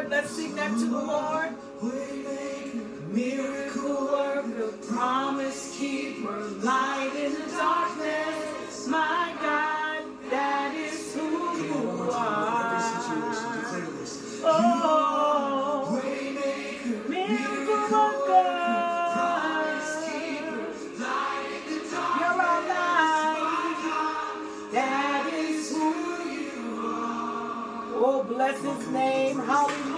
Lord. Let's sing that to the Lord. Miracle worker, promise keeper, light in the darkness. My God, that is who you are. Oh, miracle worker, you're our light. That is who you are. Oh, bless his name. Hallelujah.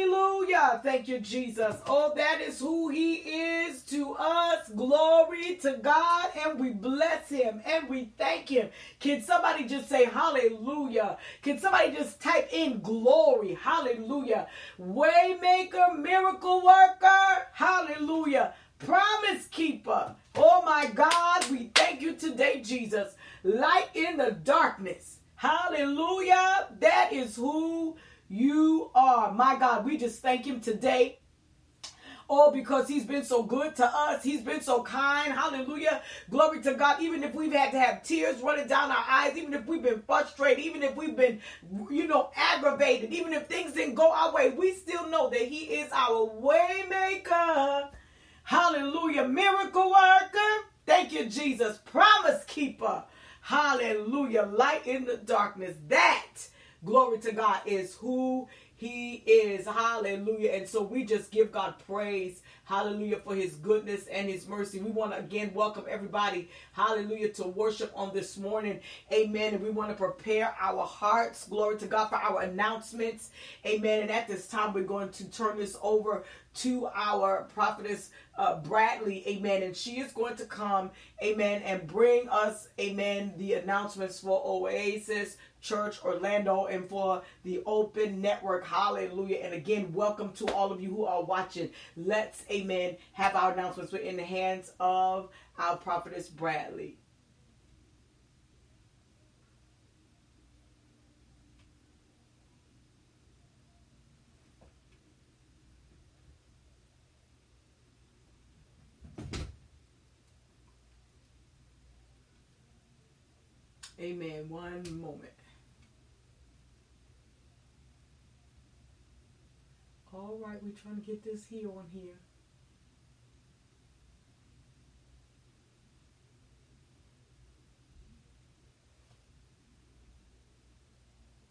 Hallelujah. Thank you, Jesus. Oh, that is who he is to us. Glory to God. And we bless him and we thank him. Can somebody just say hallelujah? Can somebody just type in glory? Hallelujah. Waymaker, miracle worker. Hallelujah. Promise keeper. Oh my God, we thank you today, Jesus. Light in the darkness. Hallelujah. That is who you are. My God, we just thank him today. Oh, because he's been so good to us. He's been so kind. Hallelujah. Glory to God. Even if we've had to have tears running down our eyes, even if we've been frustrated, even if we've been, you know, aggravated, even if things didn't go our way, we still know that he is our waymaker. Hallelujah. Miracle worker. Thank you, Jesus. Promise keeper. Hallelujah. Light in the darkness. That, glory to God, is who he is. Hallelujah. And so we just give God praise. Hallelujah for his goodness and his mercy. We want to again welcome everybody. Hallelujah to worship on this morning. Amen. And we want to prepare our hearts. Glory to God for our announcements. Amen. And at this time, we're going to turn this over to our prophetess uh, Bradley, amen. And she is going to come, amen, and bring us, amen, the announcements for Oasis Church Orlando and for the Open Network. Hallelujah. And again, welcome to all of you who are watching. Let's, amen, have our announcements. We're in the hands of our prophetess Bradley. Amen. One moment. All right, we're trying to get this here on here.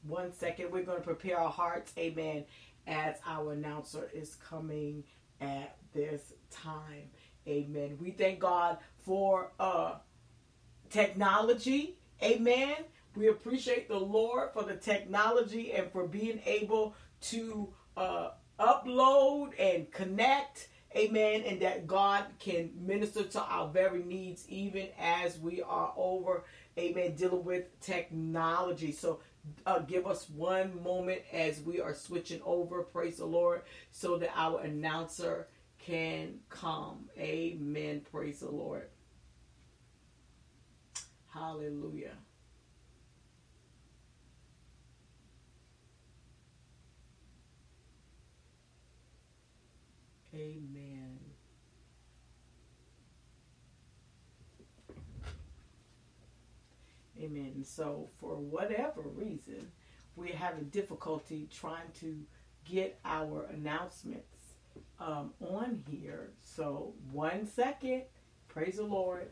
One second, we're going to prepare our hearts, amen, as our announcer is coming at this time. Amen. We thank God for uh technology. Amen. We appreciate the Lord for the technology and for being able to uh, upload and connect. Amen. And that God can minister to our very needs even as we are over, amen, dealing with technology. So uh, give us one moment as we are switching over, praise the Lord, so that our announcer can come. Amen. Praise the Lord. Hallelujah. Amen. Amen. So, for whatever reason, we're having difficulty trying to get our announcements um, on here. So, one second. Praise the Lord.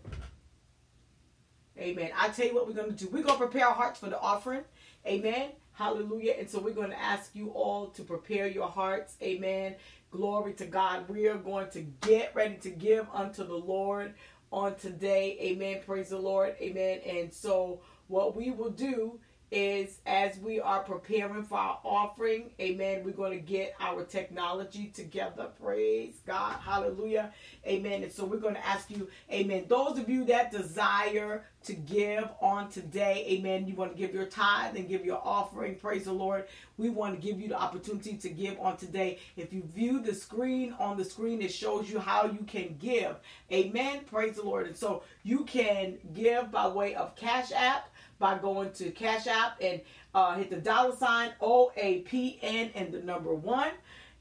Amen. I tell you what we're going to do. We're going to prepare our hearts for the offering. Amen. Hallelujah. And so we're going to ask you all to prepare your hearts. Amen. Glory to God. We are going to get ready to give unto the Lord on today. Amen. Praise the Lord. Amen. And so what we will do is as we are preparing for our offering, amen, we're going to get our technology together. Praise God. Hallelujah. Amen. And so we're going to ask you, amen, those of you that desire to give on today, amen, you want to give your tithe and give your offering. Praise the Lord. We want to give you the opportunity to give on today. If you view the screen on the screen, it shows you how you can give. Amen. Praise the Lord. And so you can give by way of Cash App by going to Cash App and uh, hit the dollar sign OAPN and the number one.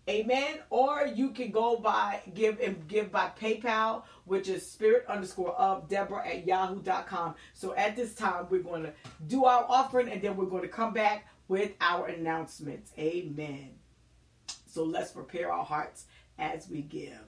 Amen. Or you can go by give and give by PayPal, which is spirit underscore of Deborah at yahoo.com. So at this time, we're going to do our offering and then we're going to come back with our announcements. Amen. So let's prepare our hearts as we give.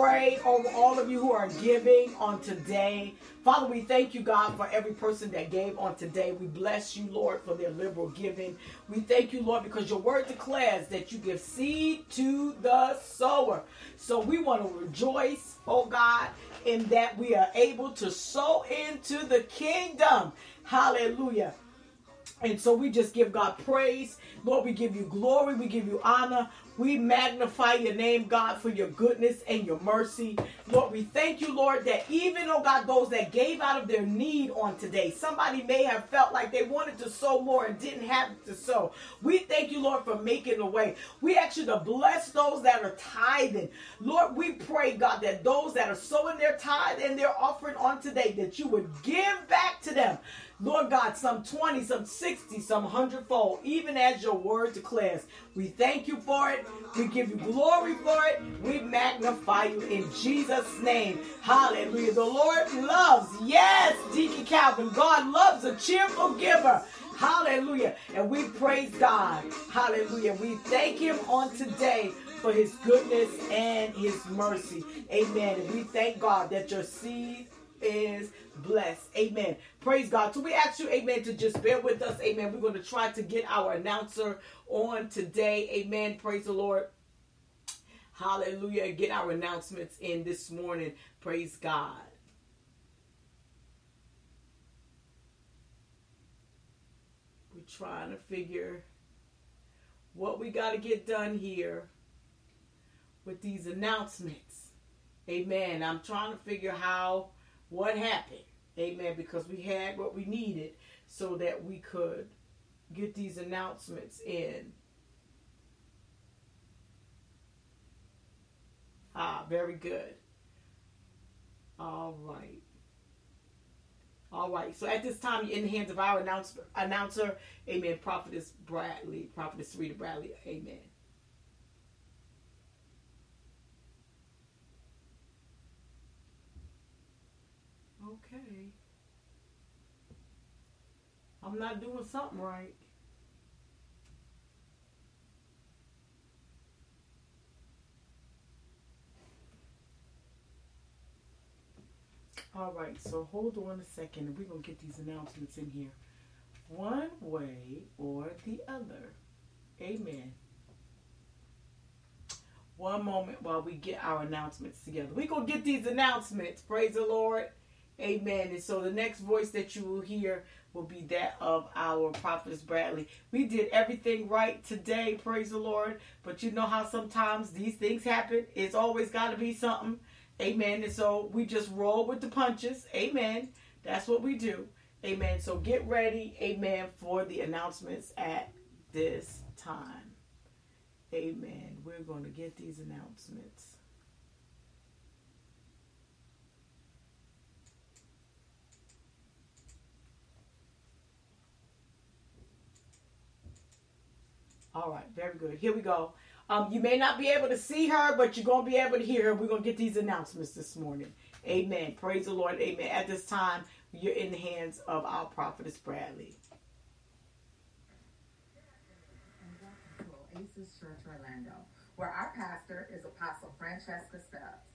Pray over all of you who are giving on today. Father, we thank you, God, for every person that gave on today. We bless you, Lord, for their liberal giving. We thank you, Lord, because your word declares that you give seed to the sower. So we want to rejoice, oh God, in that we are able to sow into the kingdom. Hallelujah. And so we just give God praise. Lord, we give you glory. We give you honor. We magnify your name, God, for your goodness and your mercy. Lord, we thank you, Lord, that even, oh God, those that gave out of their need on today, somebody may have felt like they wanted to sow more and didn't have to sow. We thank you, Lord, for making a way. We ask you to bless those that are tithing. Lord, we pray, God, that those that are sowing their tithe and their offering on today, that you would give back to them. Lord God, some 20, some 60, some hundredfold, even as your word declares. We thank you for it. We give you glory for it. We magnify you in Jesus' name. Hallelujah. The Lord loves, yes, Deacon Calvin, God loves a cheerful giver. Hallelujah. And we praise God. Hallelujah. We thank him on today for his goodness and his mercy. Amen. And we thank God that your seed is blessed. Amen. Praise God. So we ask you, amen, to just bear with us. Amen. We're going to try to get our announcer on today. Amen. Praise the Lord. Hallelujah. Get our announcements in this morning. Praise God. We're trying to figure what we got to get done here with these announcements. Amen. I'm trying to figure how what happened. Amen. Because we had what we needed so that we could get these announcements in. Ah, very good. All right. All right. So at this time, you're in the hands of our announcer, announcer Amen. Prophetess Bradley, Prophetess Rita Bradley. Amen. Okay. I'm not doing something right. All right, so hold on a second we're going to get these announcements in here. One way or the other. Amen. One moment while we get our announcements together. We're going to get these announcements. Praise the Lord. Amen. And so the next voice that you will hear will be that of our prophetess Bradley. We did everything right today, praise the Lord. But you know how sometimes these things happen. It's always got to be something. Amen. And so we just roll with the punches. Amen. That's what we do. Amen. So get ready, amen, for the announcements at this time. Amen. We're going to get these announcements. All right, very good. Here we go. Um, you may not be able to see her, but you're going to be able to hear her. We're going to get these announcements this morning. Amen. Praise the Lord. Amen. At this time, you're in the hands of our prophetess Bradley. Oasis Church Orlando, where our pastor is Apostle Francesca Stubbs.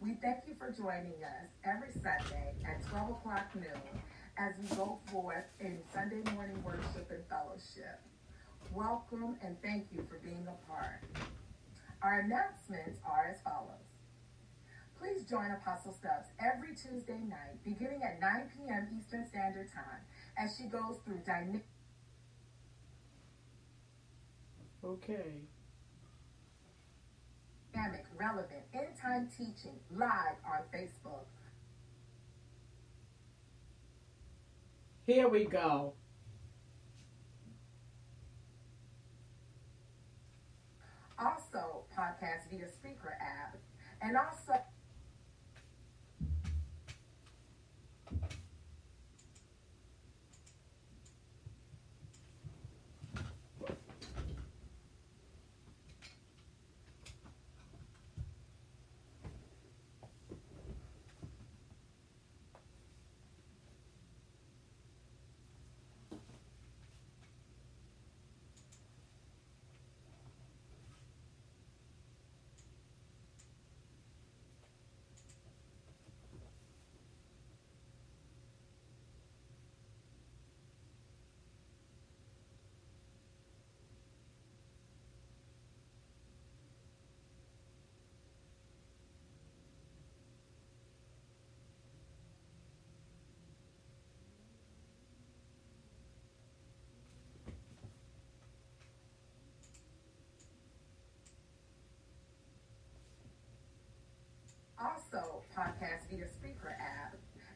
We thank you for joining us every Sunday at 12 o'clock noon as we go forth in Sunday morning worship and fellowship. Welcome and thank you for being a part. Our announcements are as follows. Please join Apostle Stubbs every Tuesday night, beginning at 9 p.m. Eastern Standard Time, as she goes through dynamic. Okay. dynamic, relevant, in time teaching live on Facebook. Here we go. Also, podcast via Spreaker app. And also,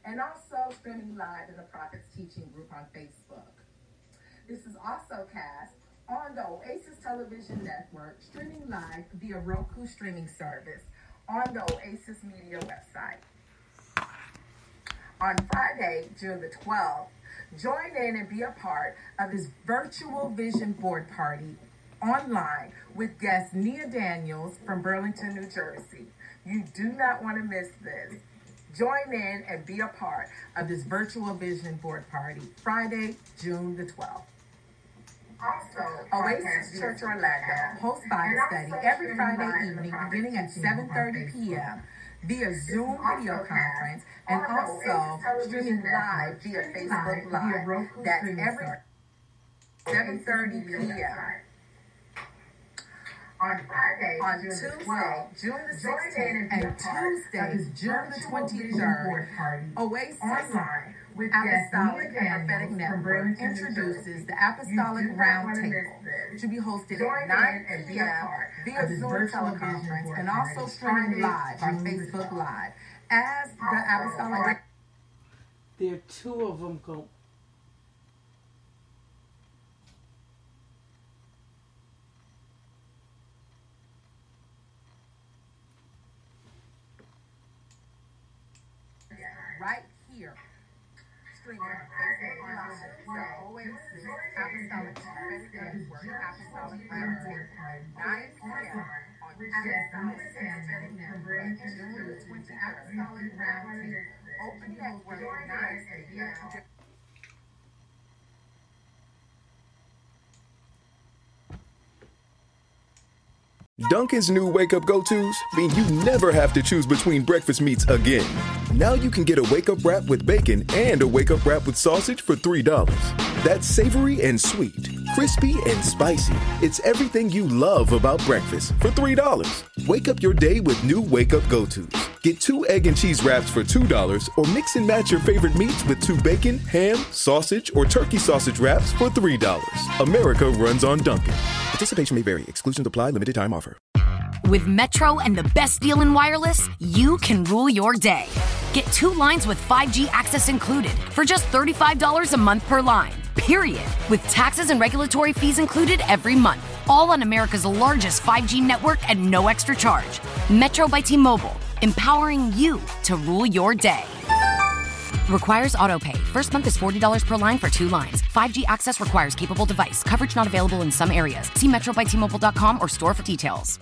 and also streaming live in the Prophets Teaching Group on Facebook. This is also cast on the Oasis Television Network, streaming live via Roku streaming service on the Oasis Media website. On Friday, June the 12th, join in and be a part of this virtual vision board party online with guest Nia Daniels from Burlington, New Jersey. You do not want to miss this. Join in and be a part of this virtual vision board party Friday, June the 12th. Also, Oasis Church Orlando hosts Bible study every Friday evening beginning at 7.30 p.m. via Zoom video conference and also streaming live via Facebook Live. That's every 7.30 p.m. On Friday, on Tuesday, June the 16th, and Tuesday, June the 23rd, Oasis with Apostolic and Prophetic Network introduces the Apostolic Roundtable to be hosted at 9 p.m. via Zoom teleconference and also streaming live on Facebook Live. As the Apostolic There are two of them go. right here. Streaming on Facebook Oasis Apostolic Prophetic Network, Apostolic Roundtable, 9 p.m. on Apostolic Prophetic Network, June the 20th, Apostolic Roundtable, Open Network, 9 p.m. Dunkin's new wake up go tos mean you never have to choose between breakfast meats again. Now you can get a wake up wrap with bacon and a wake up wrap with sausage for $3. That's savory and sweet, crispy and spicy. It's everything you love about breakfast for $3. Wake up your day with new wake up go tos. Get two egg and cheese wraps for $2 or mix and match your favorite meats with two bacon, ham, sausage, or turkey sausage wraps for $3. America runs on Dunkin'. Participation may vary. Exclusions apply. Limited time offer. With Metro and the best deal in wireless, you can rule your day. Get two lines with 5G access included for just $35 a month per line. Period. With taxes and regulatory fees included every month. All on America's largest 5G network at no extra charge. Metro by T Mobile, empowering you to rule your day. Requires auto pay. First month is $40 per line for two lines. 5G access requires capable device. Coverage not available in some areas. See metrobytmobile.com or store for details.